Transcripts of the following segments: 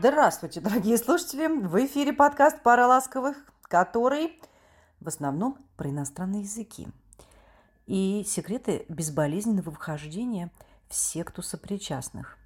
Здравствуйте, дорогие слушатели! В эфире подкаст «Пара ласковых», который в основном про иностранные языки и секреты безболезненного вхождения в секту сопричастных.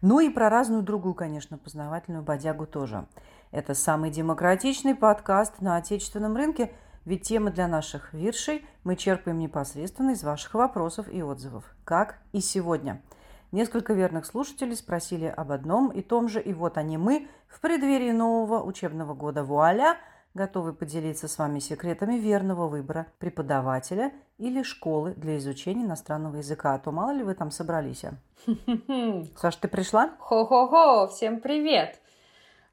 Ну и про разную другую, конечно, познавательную бодягу тоже. Это самый демократичный подкаст на отечественном рынке, ведь темы для наших виршей мы черпаем непосредственно из ваших вопросов и отзывов, как и сегодня – Несколько верных слушателей спросили об одном и том же, и вот они мы в преддверии нового учебного года вуаля готовы поделиться с вами секретами верного выбора преподавателя или школы для изучения иностранного языка. А то мало ли вы там собрались. А? Саш, ты пришла? Хо-хо-хо, всем привет!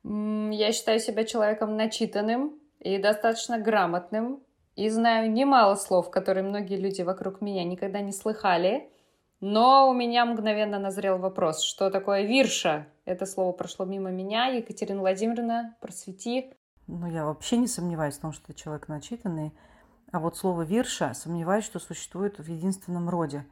Я считаю себя человеком начитанным и достаточно грамотным, и знаю немало слов, которые многие люди вокруг меня никогда не слыхали – но у меня мгновенно назрел вопрос, что такое вирша? Это слово прошло мимо меня. Екатерина Владимировна, просвети. Ну, я вообще не сомневаюсь в том, что ты человек начитанный. А вот слово «вирша» сомневаюсь, что существует в единственном роде.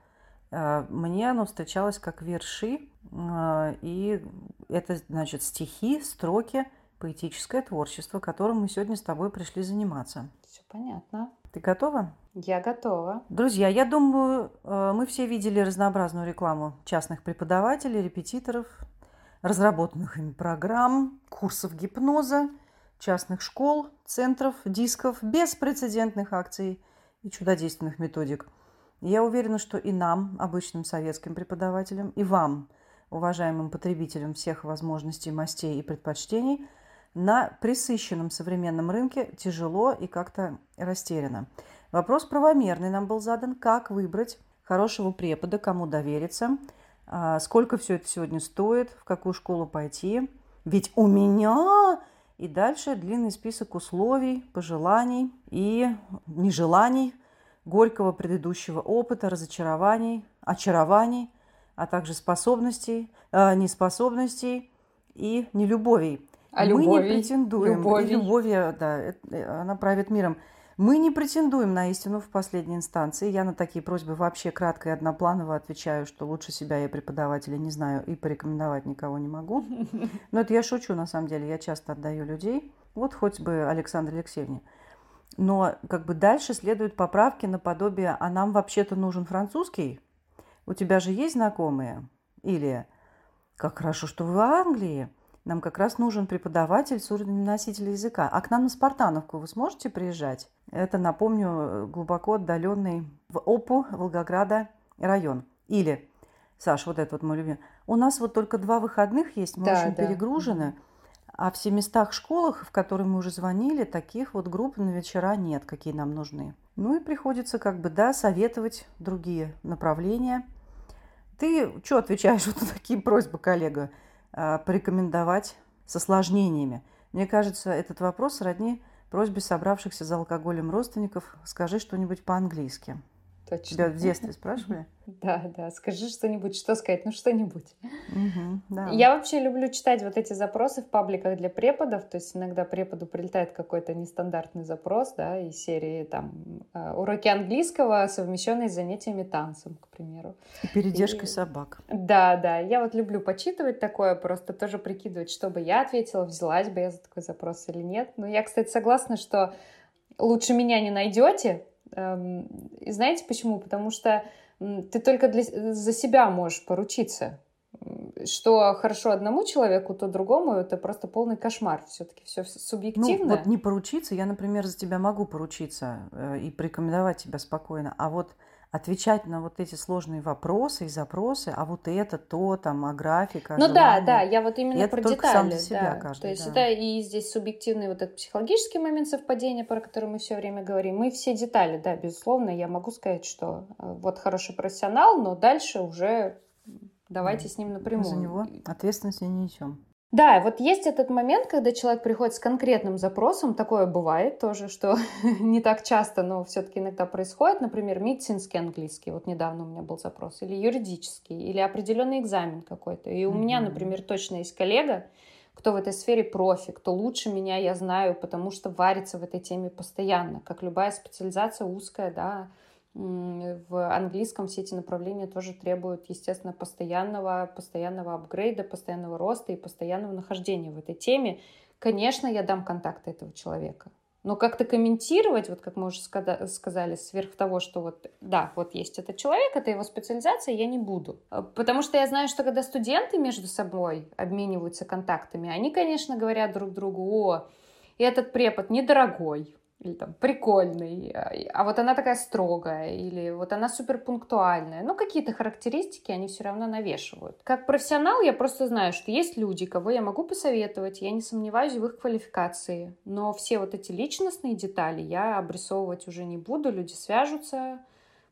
Э, мне оно встречалось как верши, э, и это значит стихи, строки, поэтическое творчество, которым мы сегодня с тобой пришли заниматься. Все понятно. Ты готова? Я готова. Друзья, я думаю, э, мы все видели разнообразную рекламу частных преподавателей, репетиторов, разработанных ими программ, курсов гипноза, частных школ, центров, дисков, беспрецедентных акций и чудодейственных методик. Я уверена, что и нам, обычным советским преподавателям, и вам, уважаемым потребителям всех возможностей, мастей и предпочтений – на присыщенном современном рынке тяжело и как-то растеряно. Вопрос правомерный нам был задан, как выбрать хорошего препода, кому довериться, а, сколько все это сегодня стоит, в какую школу пойти. Ведь у меня и дальше длинный список условий, пожеланий и нежеланий, горького предыдущего опыта, разочарований, очарований, а также способностей, э, неспособностей и нелюбовей. А Мы любови? не претендуем. Любови. И любовь, да, это- она правит миром. Мы не претендуем на истину в последней инстанции. Я на такие просьбы вообще кратко и однопланово отвечаю, что лучше себя я преподавателя не знаю и порекомендовать никого не могу. Но это я шучу, на самом деле. Я часто отдаю людей. Вот хоть бы Александре Алексеевне. Но как бы дальше следуют поправки наподобие «а нам вообще-то нужен французский?» У тебя же есть знакомые? Или «как хорошо, что вы в Англии?» Нам как раз нужен преподаватель с уровнем носителя языка. А к нам на Спартановку вы сможете приезжать? Это, напомню, глубоко отдаленный в ОПУ Волгограда район. Или, Саш, вот это вот мой любимый. У нас вот только два выходных есть, мы Да, очень да. перегружены. А в 700 школах, в которые мы уже звонили, таких вот групп на вечера нет, какие нам нужны. Ну и приходится как бы, да, советовать другие направления. Ты что отвечаешь вот на такие просьбы, коллега, порекомендовать с осложнениями? Мне кажется, этот вопрос родни просьбе собравшихся за алкоголем родственников «скажи что-нибудь по-английски». Точно. Тебя в детстве спрашивали? Да, да, скажи что-нибудь, что сказать, ну что-нибудь. Мгм, да. Я вообще люблю читать вот эти запросы в пабликах для преподов, то есть иногда преподу прилетает какой-то нестандартный запрос, да, из серии там э, уроки английского, совмещенные с занятиями танцем, к примеру. И передержкой и- собак. Да, да, я вот люблю почитывать такое, просто тоже прикидывать, что бы я ответила, взялась бы я за такой запрос или нет. Но я, кстати, согласна, что лучше меня не найдете. Эм, И знаете почему? Потому что ты только для- за себя можешь поручиться. Что хорошо одному человеку, то другому это просто полный кошмар. Все-таки все Ну, субъективно. вот не поручиться, я, например, за тебя могу поручиться э, и порекомендовать тебя спокойно, а вот отвечать на вот эти сложные вопросы и запросы, а вот это, то, там, а графика, Ну да, желание. да, я вот именно это про сам детали. за себя да. каждый, То есть да. это и здесь субъективный вот этот психологический момент совпадения, про который мы все время говорим. Мы все детали, да, безусловно, я могу сказать, что э, вот хороший профессионал, но дальше уже давайте Да. с ним напрямую. за него ответственности не несем. Да, вот есть этот момент, когда человек приходит с конкретным запросом, такое бывает тоже, что не так часто, но все-таки иногда происходит, например, медицинский английский, вот недавно у меня был запрос, или юридический, или определенный экзамен какой-то. И у меня, например, точно есть коллега, кто в этой сфере профи, кто лучше меня, я знаю, потому что варится в этой теме постоянно, как любая специализация узкая, да, в английском все эти направления тоже требуют, естественно, постоянного, постоянного апгрейда, постоянного роста и постоянного нахождения в этой теме. Конечно, я дам контакты этого человека. Но как-то комментировать, вот как мы уже сказали, сверх того, что вот, да, вот есть этот человек, это его специализация, я не буду. Потому что я знаю, что когда студенты между собой обмениваются контактами, они, конечно, говорят друг другу, о, этот препод недорогой, или там прикольный, а, а вот она такая строгая, или вот она супер пунктуальная. Ну, какие-то характеристики они все равно навешивают. Как профессионал я просто знаю, что есть люди, кого я могу посоветовать, я не сомневаюсь в их квалификации, но все вот эти личностные детали я обрисовывать уже не буду, люди свяжутся,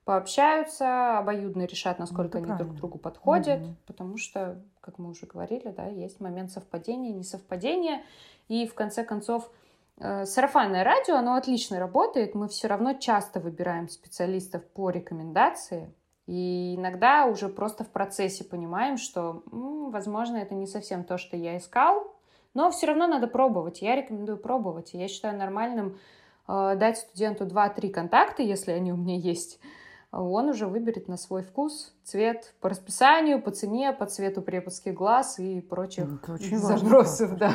пообщаются, обоюдно решат, насколько ну, они правильно. друг другу подходят, mm потому что, как мы уже говорили, да, есть момент совпадения, несовпадения, и в конце концов Э, сарафанное радио, оно отлично работает, мы все равно часто выбираем специалистов по рекомендации, и иногда уже просто в процессе понимаем, что, м, возможно, это не совсем то, что я искал, но все равно надо пробовать. Я рекомендую пробовать. я считаю нормальным э, дать студенту 2-3 контакта, если они у меня есть. Он уже выберет на свой вкус, цвет по расписанию, по цене, по цвету преподских глаз и прочих запросов. Да.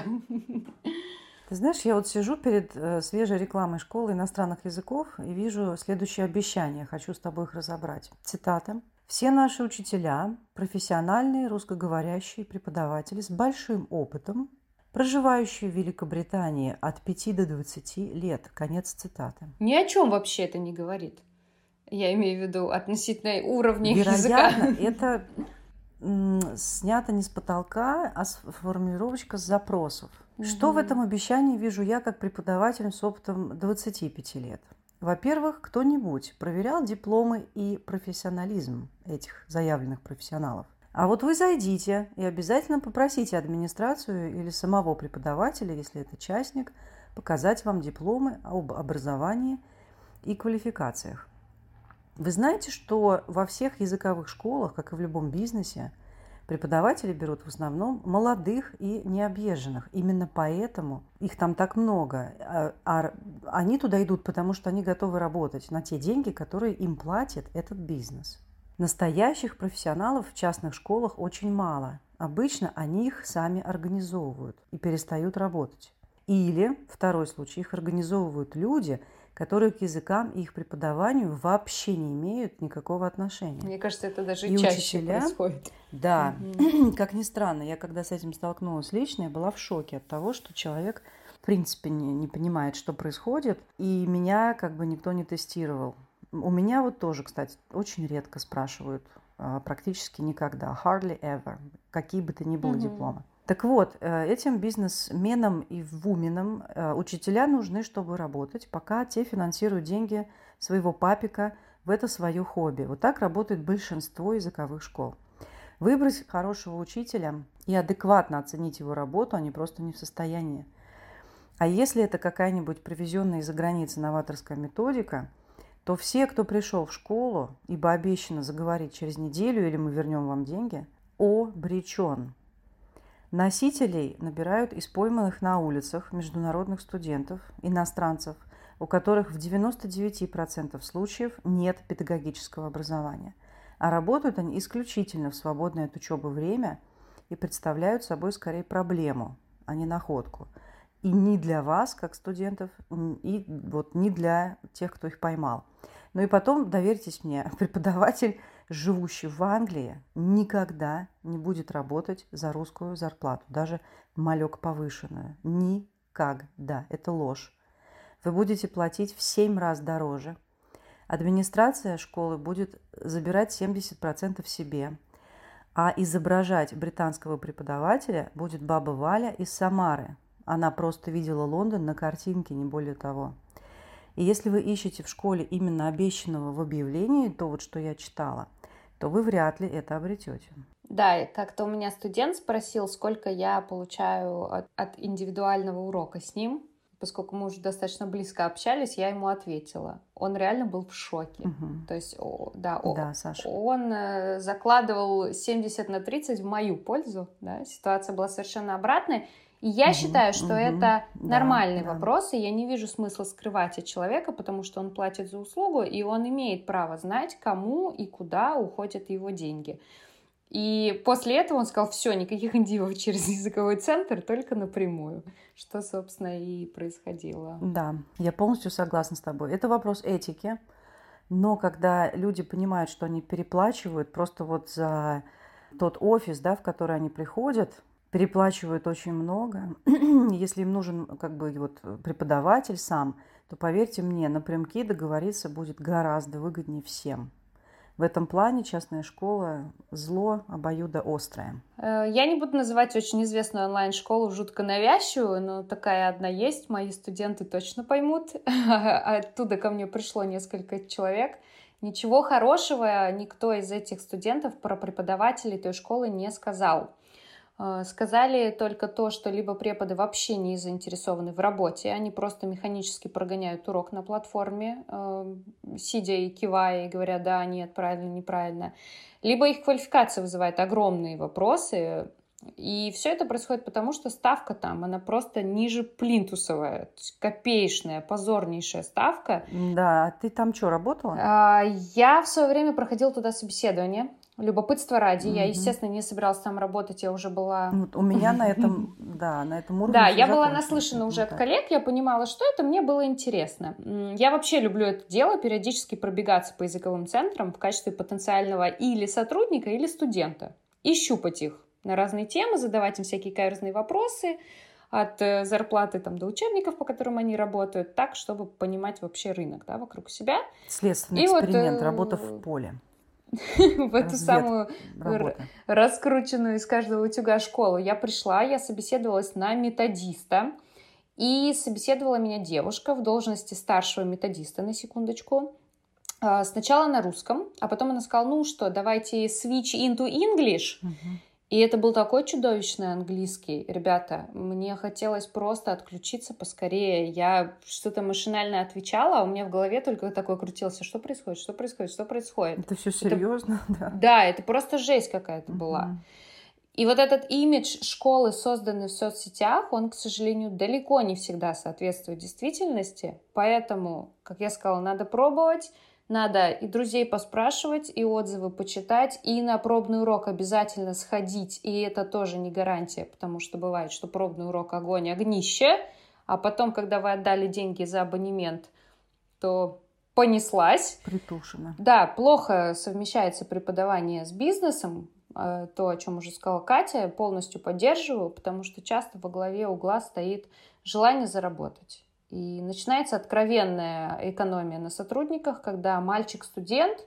Ты знаешь, я вот сижу перед э, свежей рекламой школы иностранных языков и вижу следующее обещание. Хочу с тобой их разобрать. Цитата. Все наши учителя – профессиональные русскоговорящие преподаватели с большим опытом, проживающие в Великобритании от 5 до 20 лет. Конец цитаты. Ни о чем вообще это не говорит. Я имею в виду относительно уровня Вероятно, языка. это снято не с потолка, а с формулировочка с запросов. Угу. Что в этом обещании вижу я как преподаватель с опытом 25 лет? Во-первых, кто-нибудь проверял дипломы и профессионализм этих заявленных профессионалов. А вот вы зайдите и обязательно попросите администрацию или самого преподавателя, если это частник, показать вам дипломы об образовании и квалификациях. Вы знаете, что во всех языковых школах, как и в любом бизнесе, преподаватели берут в основном молодых и необъезженных. Именно поэтому их там так много. А, а они туда идут, потому что они готовы работать на те деньги, которые им платит этот бизнес. Настоящих профессионалов в частных школах очень мало. Обычно они их сами организовывают и перестают работать. Или, второй случай, их организовывают люди – которые к языкам и их преподаванию вообще не имеют никакого отношения. Мне кажется, это даже и чаще учителя, происходит. Да, угу. как ни странно, я когда с этим столкнулась лично, я была в шоке от того, что человек в принципе не, не понимает, что происходит, и меня как бы никто не тестировал. У меня вот тоже, кстати, очень редко спрашивают, а, практически никогда, hardly ever, какие бы то ни было угу. дипломы. Так вот, э, этим бизнесменам и вуменам э, учителя нужны, чтобы работать, пока те финансируют деньги своего папика в это свое хобби. Вот так работает большинство языковых школ. Выбрать хорошего учителя и адекватно оценить его работу они просто не в состоянии. А если это какая-нибудь привезенная из-за границы новаторская методика, то все, кто пришел в школу, ибо обещано заговорить через неделю или мы вернем вам деньги, обречен. Носителей набирают из пойманных на улицах международных студентов, иностранцев, у которых в 99% случаев нет педагогического образования, а работают они исключительно в свободное от учебы время и представляют собой скорее проблему, а не находку. И не для вас, как студентов, и вот не для тех, кто их поймал. Ну и потом, доверьтесь мне, преподаватель живущий в Англии, никогда не будет работать за русскую зарплату, даже малек повышенную. Никогда. Это ложь. Вы будете платить в 7 раз дороже. Администрация школы будет забирать 70% себе. А изображать британского преподавателя будет баба Валя из Самары. Она просто видела Лондон на картинке, не более того. И если вы ищете в школе именно обещанного в объявлении, то вот что я читала, то вы вряд ли это обретете. Да, как-то у меня студент спросил, сколько я получаю от, от индивидуального урока с ним. поскольку мы уже достаточно близко общались, я ему ответила. Он реально был в шоке. Мгм. То есть, о, да, о- Да, Саша. он э, закладывал 70 на 30 в мою пользу. Да? Ситуация была совершенно обратной. Я Мгм, считаю, что мгм. это Да, нормальный да. вопрос, и я не вижу смысла скрывать от человека, потому что он платит за услугу, и он имеет право знать, кому и куда уходят его деньги. И после этого он сказал, все, никаких индивов через языковой центр, только напрямую. Что, собственно, и происходило. Да, я полностью согласна с тобой. Это вопрос этики. Но когда люди понимают, что они переплачивают просто вот за тот офис, да, в который они приходят, переплачивают очень много. Если им нужен как бы вот преподаватель сам, то поверьте мне, напрямки договориться будет гораздо выгоднее всем. В этом плане частная школа зло обоюдоострое. Э, Я не буду называть очень известную онлайн-школу жутко навязчивую, но такая одна есть, мои студенты точно поймут. Оттуда ко мне пришло несколько человек. Ничего хорошего никто из этих студентов про преподавателей той школы не сказал. Э, Сказали только то, что либо преподы вообще не заинтересованы в работе, они просто механически прогоняют урок на платформе, э, сидя и кивая, и говоря, да, нет, правильно, неправильно. Либо их квалификация вызывает огромные вопросы, и все это происходит потому, что ставка там, она просто ниже плинтусовая, копеечная, позорнейшая ставка. Да, а ты там что, работала? А, Я в свое время проходила туда собеседование. Любопытство ради. Я, Мгм. естественно, не собиралась там работать, я уже была... Вот у меня на этом, да, на этом уровне. Да, я была наслышана уже от коллег, я понимала, что это, мне было интересно. Я вообще люблю это дело, периодически пробегаться по языковым центрам в качестве потенциального или сотрудника, или студента. И щупать их на разные темы, задавать им всякие каверзные вопросы, от э, зарплаты там, до учебников, по которым они работают, так, чтобы понимать вообще рынок да, вокруг себя. Следственный И вот, эксперимент, э, работа в поле. в эту самую раскрученную из каждого утюга школу. Я пришла, я собеседовалась на методиста, и собеседовала меня девушка в должности старшего методиста, на секундочку. А, Сначала на русском, а потом она сказала, ну что, давайте switch into English. Мгм. И это был такой чудовищный английский. Ребята, мне хотелось просто отключиться поскорее. Я что-то машинально отвечала, а у меня в голове только такое крутился. Что происходит? Что происходит? Что происходит? Это все серьезно, да. Да, это просто жесть какая-то была. И вот этот имидж школы, созданный в соцсетях, он, к сожалению, далеко не всегда соответствует действительности. Поэтому, как я сказала, надо пробовать, надо и друзей поспрашивать, и отзывы почитать, и на пробный урок обязательно сходить. И это тоже не гарантия, потому что бывает, что пробный урок огонь, огнище, а потом, когда вы отдали деньги за абонемент, то понеслась. Притушено. Да, плохо совмещается преподавание с бизнесом, э, то, о чем уже сказала Катя, полностью поддерживаю, потому что часто во главе угла стоит желание заработать. И начинается откровенная экономия на сотрудниках, когда мальчик-студент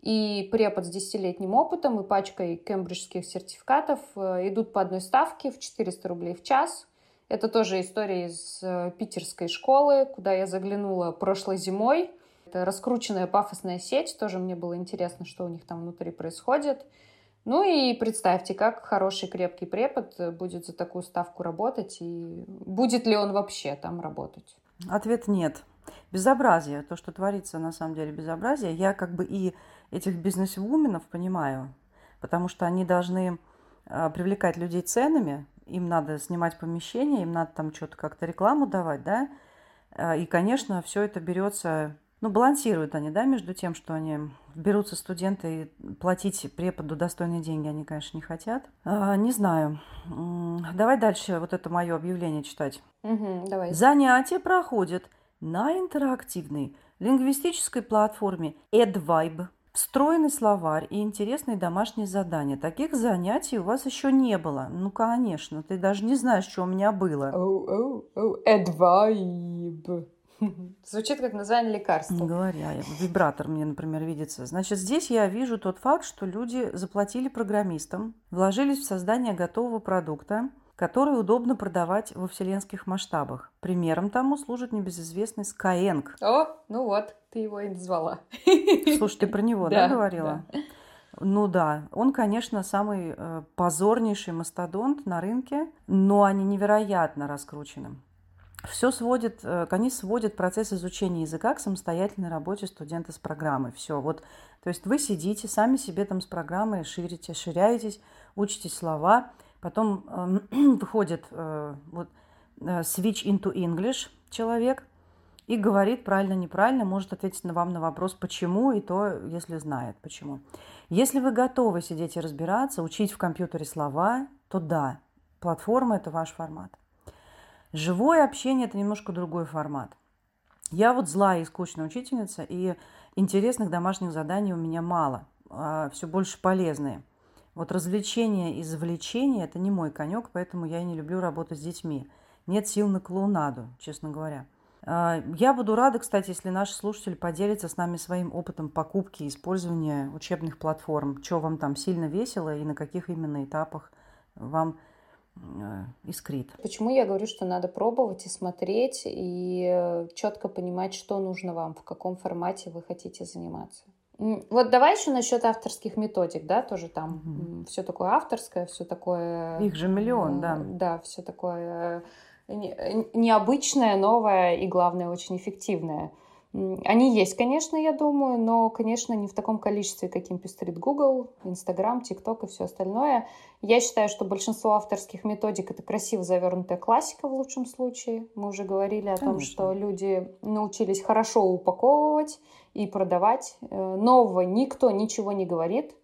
и препод с десятилетним опытом и пачкой кембриджских сертификатов э, идут по одной ставке в 400 рублей в час. Это тоже история из э, питерской школы, куда я заглянула прошлой зимой. Это раскрученная пафосная сеть, тоже мне было интересно, что у них там внутри происходит. Ну и представьте, как хороший крепкий препод будет за такую ставку работать, и будет ли он вообще там работать. Ответ нет. Безобразие, то, что творится на самом деле безобразие, я как бы и этих бизнес-вуменов понимаю, потому что они должны а, привлекать людей ценами, им надо снимать помещение, им надо там что-то как-то рекламу давать, да, А, и, конечно, все это берется, ну, балансируют они, да, между тем, что они берутся студенты и платить преподу достойные деньги они, конечно, не хотят. А, не знаю. Давай дальше вот это мое объявление читать. Мгм, давай. Занятия проходят на интерактивной лингвистической платформе EdVibe. Встроенный словарь и интересные домашние задания. Таких занятий у вас еще не было. Ну, конечно, ты даже не знаешь, что у меня было. Оу, оу, оу, Advibe. Звучит как название Не лекарства. говоря, я- вибратор мне, например, видится. Значит, здесь я вижу тот факт, что люди заплатили программистам, вложились в создание готового продукта, который удобно продавать во вселенских масштабах. Примером тому служит небезызвестный Skyeng. О, ну вот, ты его и назвала. Слушай, ты про него, да, Да, говорила? Ну да, он, конечно, самый э, позорнейший мастодонт на рынке, но они невероятно раскручены. Все сводит, э, они сводят процесс изучения языка к самостоятельной работе студента с программой. Все, вот, то есть вы сидите, сами себе там с программой ширите, ширяетесь, учитесь слова, потом э, выходит э, вот, э, switch into English человек и говорит правильно-неправильно, может ответить на вам на вопрос «почему?» и то, если знает почему. Если вы готовы сидеть и разбираться, учить в компьютере слова, то да, платформа – это ваш формат. Живое общение – это немножко другой формат. Я вот злая и скучная учительница, и интересных домашних заданий у меня мало, а все больше полезные. Вот развлечение и завлечение – это не мой конек, поэтому я и не люблю работать с детьми. Нет сил на клоунаду, честно говоря. А, я буду рада, кстати, если наши слушатели поделятся с нами своим опытом покупки и использования учебных платформ. Что вам там сильно весело и на каких именно этапах вам искрит. Почему я говорю, что надо пробовать и смотреть, и э, четко понимать, что нужно вам, в каком формате вы хотите заниматься. Вот давай еще насчет авторских методик, да, тоже там угу. все такое авторское, все такое... Их же миллион, да. Да, все такое необычное, новое и, главное, очень эффективное. Они есть, конечно, я думаю, но, конечно, не в таком количестве, каким пестрит Google, Instagram, TikTok и все остальное. Я считаю, что большинство авторских методик — это красиво завернутая классика в лучшем случае. Мы уже говорили о конечно. том, что люди научились хорошо упаковывать и продавать. Э, нового никто ничего не говорит.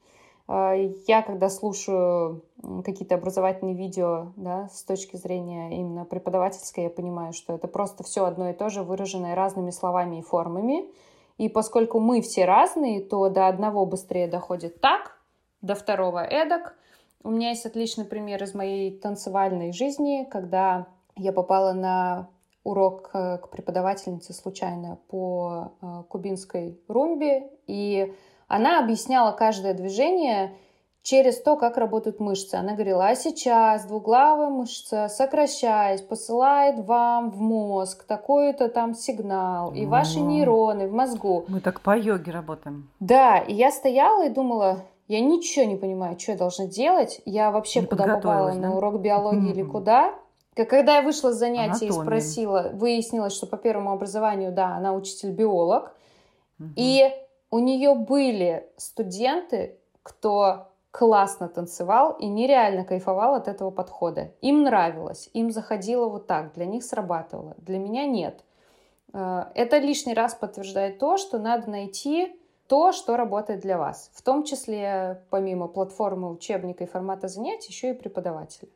А, я, когда слушаю какие-то образовательные видео да, с точки зрения именно преподавательской, я понимаю, что это просто все одно и то же, выраженное разными словами и формами. И поскольку мы все разные, то до одного быстрее доходит так, до второго эдак. У меня есть отличный пример из моей танцевальной жизни, когда я попала на урок э, к преподавательнице случайно по э, кубинской румбе, и она объясняла каждое движение через то, как работают мышцы. Она говорила, а сейчас двуглавая мышца, сокращаясь, посылает вам в мозг такой-то там сигнал, и ваши нейроны в мозгу. Мы так по йоге работаем. Да, и я стояла и думала, я ничего не понимаю, что я должна делать. Я вообще не куда попала, да? на урок биологии или куда. Когда я вышла с занятия Анатомия. и спросила, выяснилось, что по первому образованию, да, она учитель-биолог. Угу. И у нее были студенты, кто классно танцевал и нереально кайфовал от этого подхода. Им нравилось, им заходило вот так, для них срабатывало, для меня нет. Э, это лишний раз подтверждает то, что надо найти то, что работает для вас. В том числе, помимо платформы учебника и формата занятий, еще и преподавателя.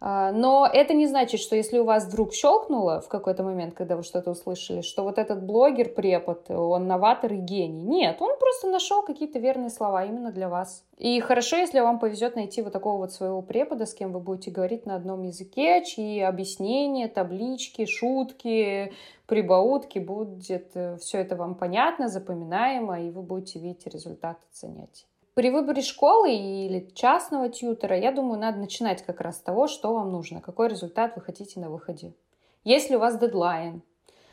А, но это не значит, что если у вас вдруг щелкнуло в какой-то момент, когда вы что-то услышали, что вот этот блогер, препод, он новатор и гений. Нет, он просто нашел какие-то верные слова именно для вас. И хорошо, если вам повезет найти вот такого вот своего препода, с кем вы будете говорить на одном языке, чьи объяснения, таблички, шутки, прибаутки будет э, все это вам понятно, запоминаемо, и вы будете видеть результаты занятий. При выборе школы или частного тьютера, я думаю, надо начинать как раз с того, что вам нужно, какой результат вы хотите на выходе. Если у вас дедлайн,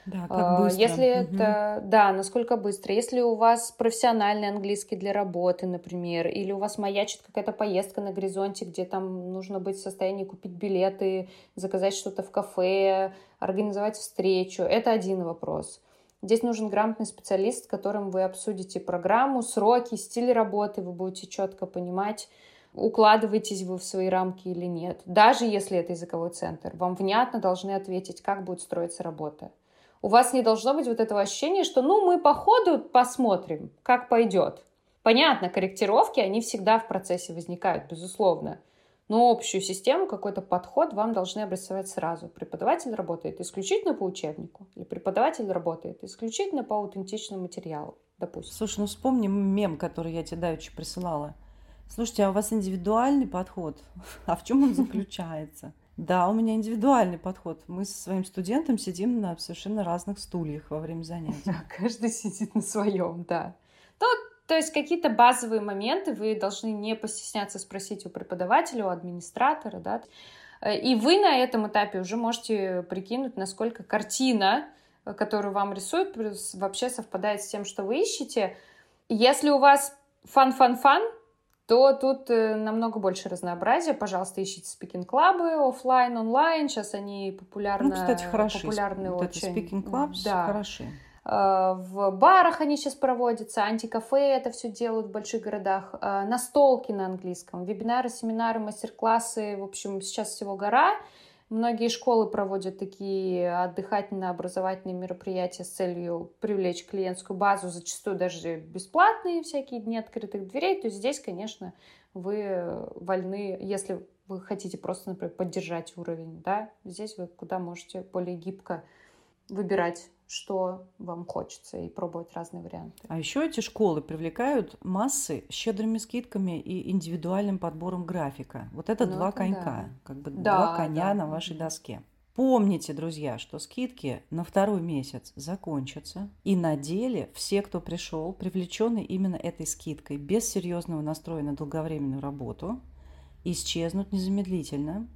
да, как а, быстро. Если угу. это, да, насколько быстро. Если у вас профессиональный английский для работы, например, или у вас маячит какая-то поездка на горизонте, где там нужно быть в состоянии купить билеты, заказать что-то в кафе, организовать встречу, это один вопрос. Здесь нужен грамотный специалист, с которым вы обсудите программу, сроки, стиль работы, вы будете четко понимать, укладываетесь вы в свои рамки или нет. Даже если это языковой центр, вам внятно должны ответить, как будет строиться работа. У вас не должно быть вот этого ощущения, что ну мы по ходу посмотрим, как пойдет. Понятно, корректировки, они всегда в процессе возникают, безусловно. Но общую систему, какой-то подход вам должны обрисовать сразу. Преподаватель работает исключительно по учебнику, или преподаватель работает исключительно по аутентичному материалу, допустим. Слушай, ну вспомни мем, который я тебе давеча присылала. Слушайте, а у вас индивидуальный подход? А в чем он заключается? Да, у меня индивидуальный подход. Мы со своим студентом сидим на совершенно разных стульях во время занятий. Да, каждый сидит на своем, да. Ну, то есть какие-то базовые моменты вы должны не постесняться спросить у преподавателя, у администратора, да. И вы на этом этапе уже можете прикинуть, насколько картина, которую вам рисуют, вообще совпадает с тем, что вы ищете. Если у вас fun-fun-fun, то тут э, намного больше разнообразия. Пожалуйста, ищите speaking club ы офлайн, онлайн. Сейчас они популярны. Ну, кстати, хороши. Популярны вот очень. speaking club да. хороши. Э, в барах они сейчас проводятся, антикафе это все делают в больших городах, э, настолки на английском, вебинары, семинары, мастер-классы, в общем, сейчас всего гора. Многие школы проводят такие отдыхательно-образовательные мероприятия с целью привлечь клиентскую базу, зачастую даже бесплатные всякие дни открытых дверей. То есть здесь, конечно, вы вольны, если вы хотите просто, например, поддержать уровень, да, здесь вы куда можете более гибко выбирать что вам хочется и пробовать разные варианты. А еще эти школы привлекают массы щедрыми скидками и индивидуальным подбором графика. Вот это ну, два это конька, да. как бы да, два коня да. на вашей доске. Помните, друзья, что скидки на второй месяц закончатся, и на деле все, кто пришел, привлеченный именно этой скидкой, без серьезного настроя на долговременную работу, исчезнут незамедлительно,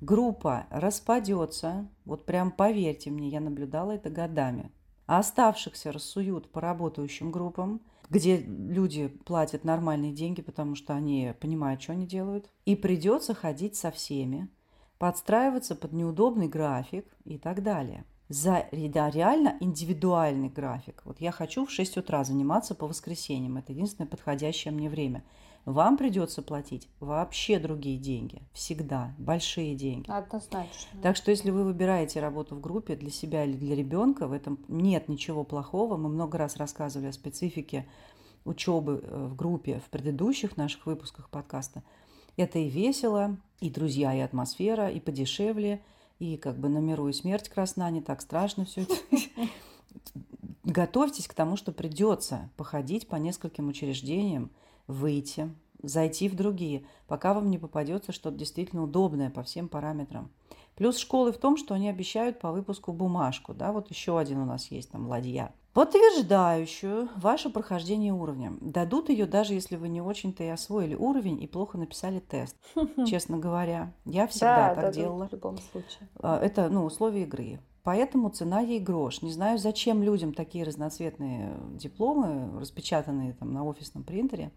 Группа распадется, вот прям поверьте мне, я наблюдала это годами. А оставшихся рассуют по работающим группам, где люди платят нормальные деньги, потому что они понимают, что они делают. И придется ходить со всеми, подстраиваться под неудобный график и так далее. За да, реально индивидуальный график. Вот я хочу в 6 утра заниматься по воскресеньям. Это единственное подходящее мне время вам придется платить вообще другие деньги. Всегда. Большие деньги. Однозначно. Так что если вы выбираете работу в группе для себя или для ребенка, в этом нет ничего плохого. Мы много раз рассказывали о специфике учебы э, в группе в предыдущих наших выпусках подкаста. Это и весело, и друзья, и атмосфера, и подешевле, и как бы на миру и смерть красна, не так страшно все это. Готовьтесь к тому, что придется походить по нескольким учреждениям, выйти, зайти в другие, пока вам не попадется что-то действительно удобное по всем параметрам. Плюс школы в том, что они обещают по выпуску бумажку. Да, вот еще один у нас есть там ладья. Подтверждающую ваше прохождение уровня. Дадут ее даже если вы не очень-то и освоили уровень и плохо написали тест. Честно говоря, я всегда да, так делала. В любом случае. А, это ну, условия игры. Поэтому цена ей грош. Не знаю, зачем людям такие разноцветные дипломы, распечатанные там на офисном принтере.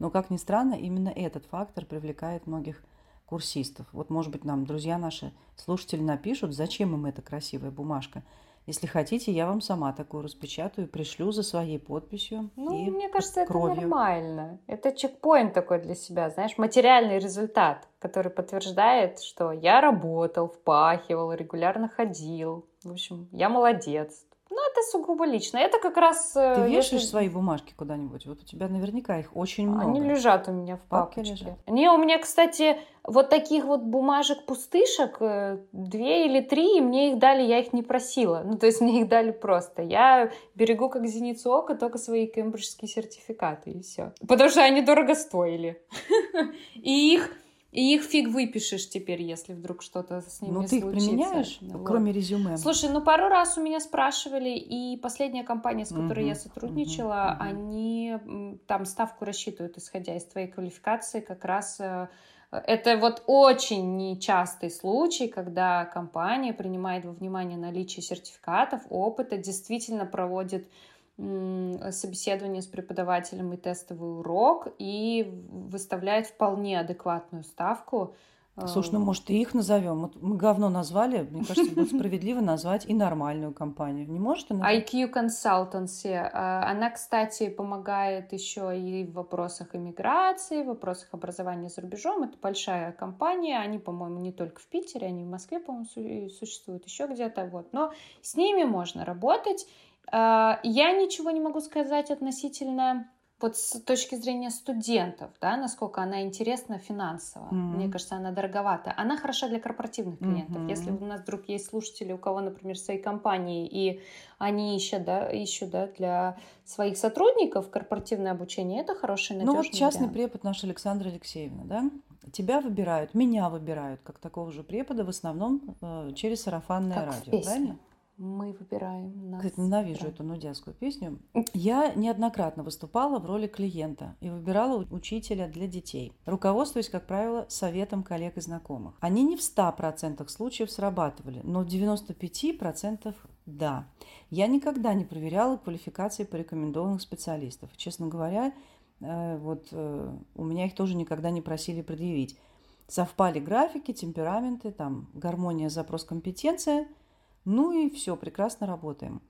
Но, как ни странно, именно этот фактор привлекает многих курсистов. Вот, может быть, нам друзья наши, слушатели напишут, зачем им эта красивая бумажка. Если хотите, я вам сама такую распечатаю, пришлю за своей подписью. Ну, и мне кажется, кровью. это нормально. Это чекпоинт такой для себя, знаешь, материальный результат, который подтверждает, что я работал, впахивал, регулярно ходил. В общем, я молодец. Ну, это сугубо лично. Это как раз... Э, Ты вешаешь если... свои бумажки куда-нибудь? Вот у тебя наверняка их очень много. Они лежат у меня в папке. лежат. Не, у меня, кстати, вот таких вот бумажек-пустышек э, две или три, и мне их дали, я их не просила. Ну, то есть мне их дали просто. Я берегу как зеницу ока только свои кембриджские сертификаты, и все. Потому что они дорого стоили. И их и их фиг выпишешь теперь, если вдруг что-то с ними ну, ты случится. их применяешь, вот. кроме резюме? Слушай, ну пару раз у меня спрашивали, и последняя компания, с которой uh-huh, я сотрудничала, uh-huh, uh-huh. они там ставку рассчитывают, исходя из твоей квалификации, как раз э, это вот очень нечастый случай, когда компания принимает во внимание наличие сертификатов, опыта, действительно проводит собеседование с преподавателем и тестовый урок и выставляет вполне адекватную ставку. Слушай, ну может и их назовем? Вот мы говно назвали, мне кажется, будет справедливо назвать и нормальную компанию. Не может она? IQ Consultancy. А, она, кстати, помогает еще и в вопросах иммиграции, в вопросах образования за рубежом. Это большая компания. Они, по-моему, не только в Питере, они в Москве, по-моему, существуют еще где-то. Вот. Но с ними можно работать. А, я ничего не могу сказать относительно вот с точки зрения студентов, да, насколько она интересна финансово. Mm-hmm. Мне кажется, она дороговата. Она хороша для корпоративных клиентов. Mm-hmm. Если у нас вдруг есть слушатели, у кого, например, свои компании, и они ищут, да, ищут да, для своих сотрудников корпоративное обучение, это хороший надежный Ну вот частный вариант. препод наш Александра Алексеевна, да? Тебя выбирают, меня выбирают как такого же препода в основном э, через сарафанное как радио, правильно? Мы выбираем нас. Кстати, ненавижу эту нудятскую песню. Я неоднократно выступала в роли клиента и выбирала учителя для детей, руководствуясь, как правило, советом коллег и знакомых. Они не в 100% случаев срабатывали, но в 95% да. Я никогда не проверяла квалификации порекомендованных специалистов. Честно говоря, э, вот у меня их тоже никогда не просили предъявить. Совпали графики, темпераменты, там гармония, запрос, компетенция, ну и все, прекрасно работаем.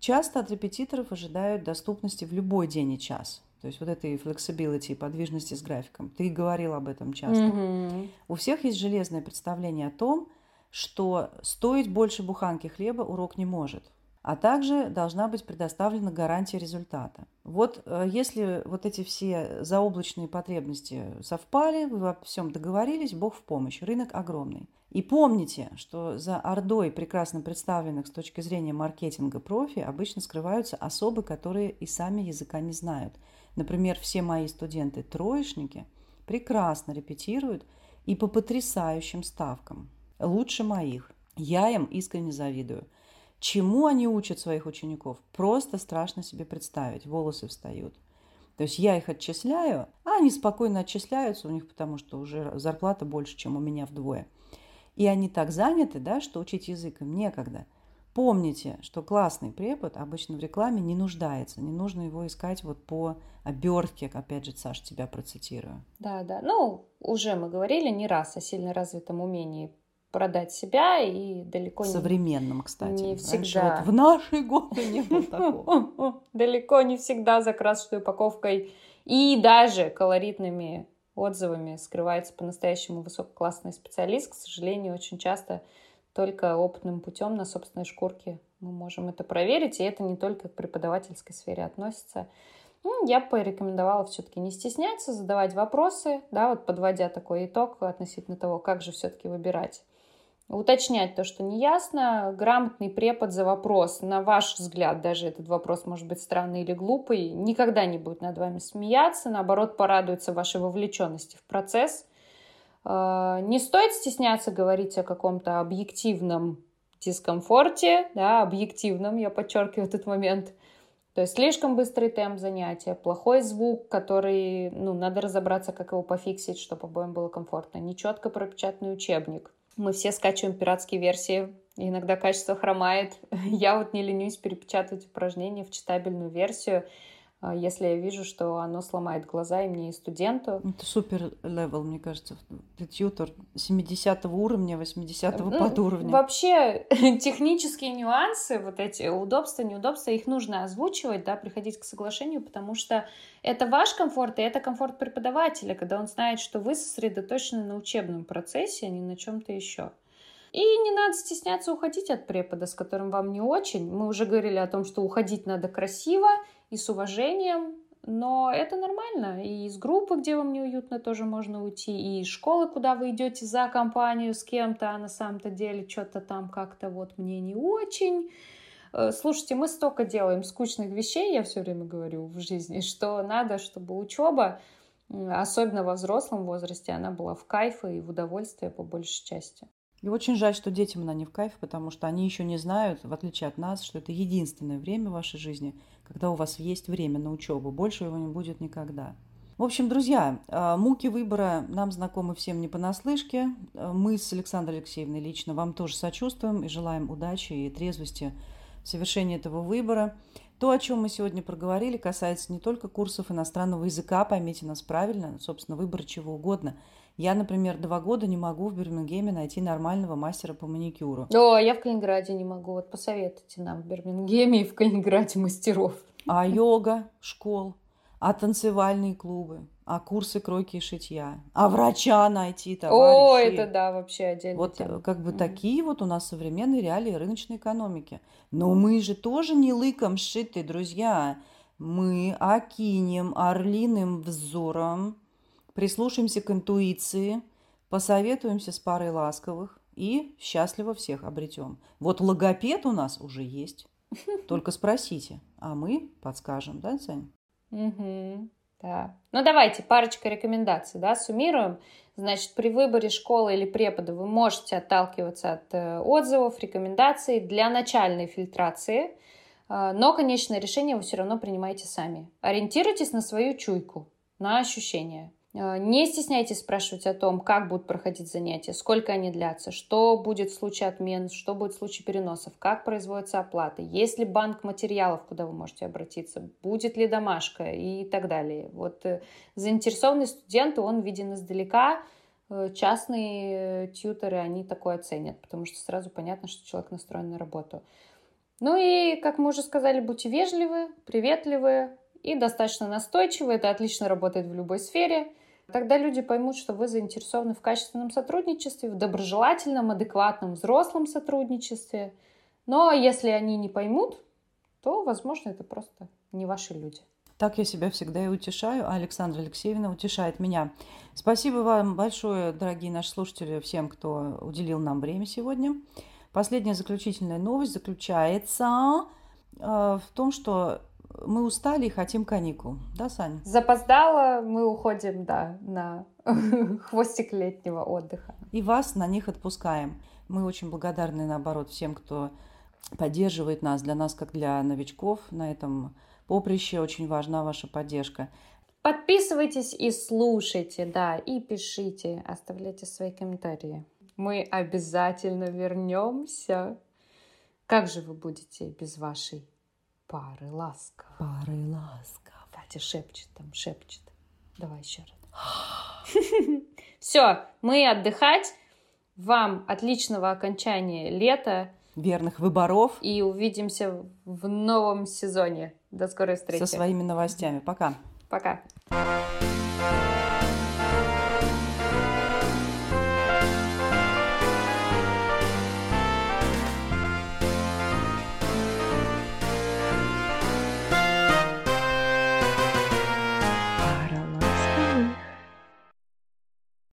Часто от репетиторов ожидают доступности в любой день и час. То есть вот этой flexibility, подвижности с графиком. Ты говорил об этом часто. Mm-hmm. У всех есть железное представление о том, что стоить больше буханки хлеба урок не может а также должна быть предоставлена гарантия результата. Вот э, если вот эти все заоблачные потребности совпали, вы во всем договорились, Бог в помощь, рынок огромный. И помните, что за ордой прекрасно представленных с точки зрения маркетинга профи обычно скрываются особы, которые и сами языка не знают. Например, все мои студенты-троечники прекрасно репетируют и по потрясающим ставкам. Лучше моих. Я им искренне завидую – Чему они учат своих учеников? Просто страшно себе представить. Волосы встают. То есть я их отчисляю, а они спокойно отчисляются у них, потому что уже зарплата больше, чем у меня вдвое. И они так заняты, да, что учить язык им некогда. Помните, что классный препод обычно в рекламе не нуждается. Не нужно его искать вот по обертке, опять же, Саш, тебя процитирую. Да, да. Ну, уже мы говорили не раз о сильно развитом умении продать себя и далеко не... Кстати. Не всегда. вот в наши годы не было такого. Далеко не всегда за красочной упаковкой и даже колоритными отзывами скрывается по-настоящему высококлассный специалист. К сожалению, очень часто только опытным путем на собственной шкурке мы можем это проверить, и это не только к преподавательской сфере относится. Ну, я порекомендовала все-таки не стесняться, задавать вопросы, да, вот подводя такой итог относительно того, как же все-таки выбирать уточнять то, что не ясно, грамотный препод за вопрос, на ваш взгляд, даже этот вопрос может быть странный или глупый, никогда не будет над вами смеяться, наоборот, порадуется вашей вовлеченности в процесс. А, не стоит стесняться говорить о каком-то объективном дискомфорте, да, объективном, я подчеркиваю этот момент, то есть слишком быстрый темп занятия, плохой звук, который, ну, надо разобраться, как его пофиксить, чтобы обоим было комфортно, нечетко пропечатанный учебник – мы все скачиваем пиратские версии, иногда качество хромает. Я вот не ленюсь перепечатывать упражнения в читабельную версию, если я вижу, что оно сломает глаза и мне, и студенту. Это супер level, мне кажется. Ты тьютор 70 уровня, 80 ну, подуровня. Вообще, технические нюансы, вот эти удобства, неудобства, их нужно озвучивать, да, приходить к соглашению, потому что это ваш комфорт, и это комфорт преподавателя, когда он знает, что вы сосредоточены на учебном процессе, а не на чем-то еще. И не надо стесняться уходить от препода, с которым вам не очень. Мы уже говорили о том, что уходить надо красиво и с уважением, но это нормально. И из группы, где вам неуютно, тоже можно уйти. И из школы, куда вы идете за компанию с кем-то, а на самом-то деле что-то там как-то вот мне не очень. Э, слушайте, мы столько делаем скучных вещей, я все время говорю, в жизни, что надо, чтобы учеба, особенно во взрослом возрасте, она была в кайф и в удовольствие по большей части. И очень жаль, что детям она не в кайф, потому что они еще не знают, в отличие от нас, что это единственное время в вашей жизни, когда у вас есть время на учебу. Больше его не будет никогда. В общем, друзья, э, муки выбора нам знакомы всем не понаслышке. Э, мы с Александрой Алексеевной лично вам тоже сочувствуем и желаем удачи и трезвости в совершении этого выбора. То, о чем мы сегодня проговорили, касается не только курсов иностранного языка, поймите нас правильно, собственно, выбора чего угодно – я, например, два года не могу в Бирмингеме найти нормального мастера по маникюру. О, я в Калининграде не могу. Вот посоветуйте нам в Бирмингеме и в Калининграде мастеров. А йога, школ, а танцевальные клубы, а курсы кройки и шитья, а врача найти, товарищи. О, это да, вообще отдельно. Вот тема. как бы mm. такие вот у нас современные реалии рыночной экономики. Но мы же тоже не лыком сшиты, друзья. Мы окинем орлиным взором прислушаемся к интуиции, посоветуемся с парой ласковых и счастливо всех обретем. Вот логопед у нас уже есть. Только спросите, а мы подскажем, да, Сань? Угу, да. Ну давайте парочка рекомендаций, да, суммируем. Значит, при выборе школы или препода вы можете отталкиваться от э, отзывов, рекомендаций для начальной фильтрации, э, но конечное решение вы все равно принимаете сами. Ориентируйтесь на свою чуйку, на ощущения. Э, не стесняйтесь спрашивать о том, как будут проходить занятия, сколько они длятся, что будет в случае отмен, что будет в случае переносов, как производится оплата, есть ли банк материалов, куда вы можете обратиться, будет ли домашка и так далее. Вот э, заинтересованный студент, он виден издалека, э, частные тьютеры, они такое ценят, потому что сразу понятно, что человек настроен на работу. Ну и, как мы уже сказали, будьте вежливы, приветливы и достаточно настойчивы. Это отлично работает в любой сфере. Тогда люди поймут, что вы заинтересованы в качественном сотрудничестве, в доброжелательном, адекватном, взрослом сотрудничестве. Но если они не поймут, то, возможно, это просто не ваши люди. Так я себя всегда и утешаю, а Александра Алексеевна утешает меня. Спасибо вам большое, дорогие наши слушатели, всем, кто уделил нам время сегодня. Последняя заключительная новость заключается э, в том, что мы устали и хотим каникул. Да, Саня? Запоздало, мы уходим, да, на хвостик летнего отдыха. И вас на них отпускаем. Мы очень благодарны, наоборот, всем, кто поддерживает нас. Для нас, как для новичков на этом поприще, очень важна ваша поддержка. Подписывайтесь и слушайте, да, и пишите, оставляйте свои комментарии. Мы обязательно вернемся. Как же вы будете без вашей Пары ласков. Пары ласков. Катя шепчет там, шепчет. Давай еще раз. Все, мы отдыхать. Вам отличного окончания лета. Верных выборов. И увидимся в новом сезоне. До скорой встречи. Со своими новостями. Пока. Пока.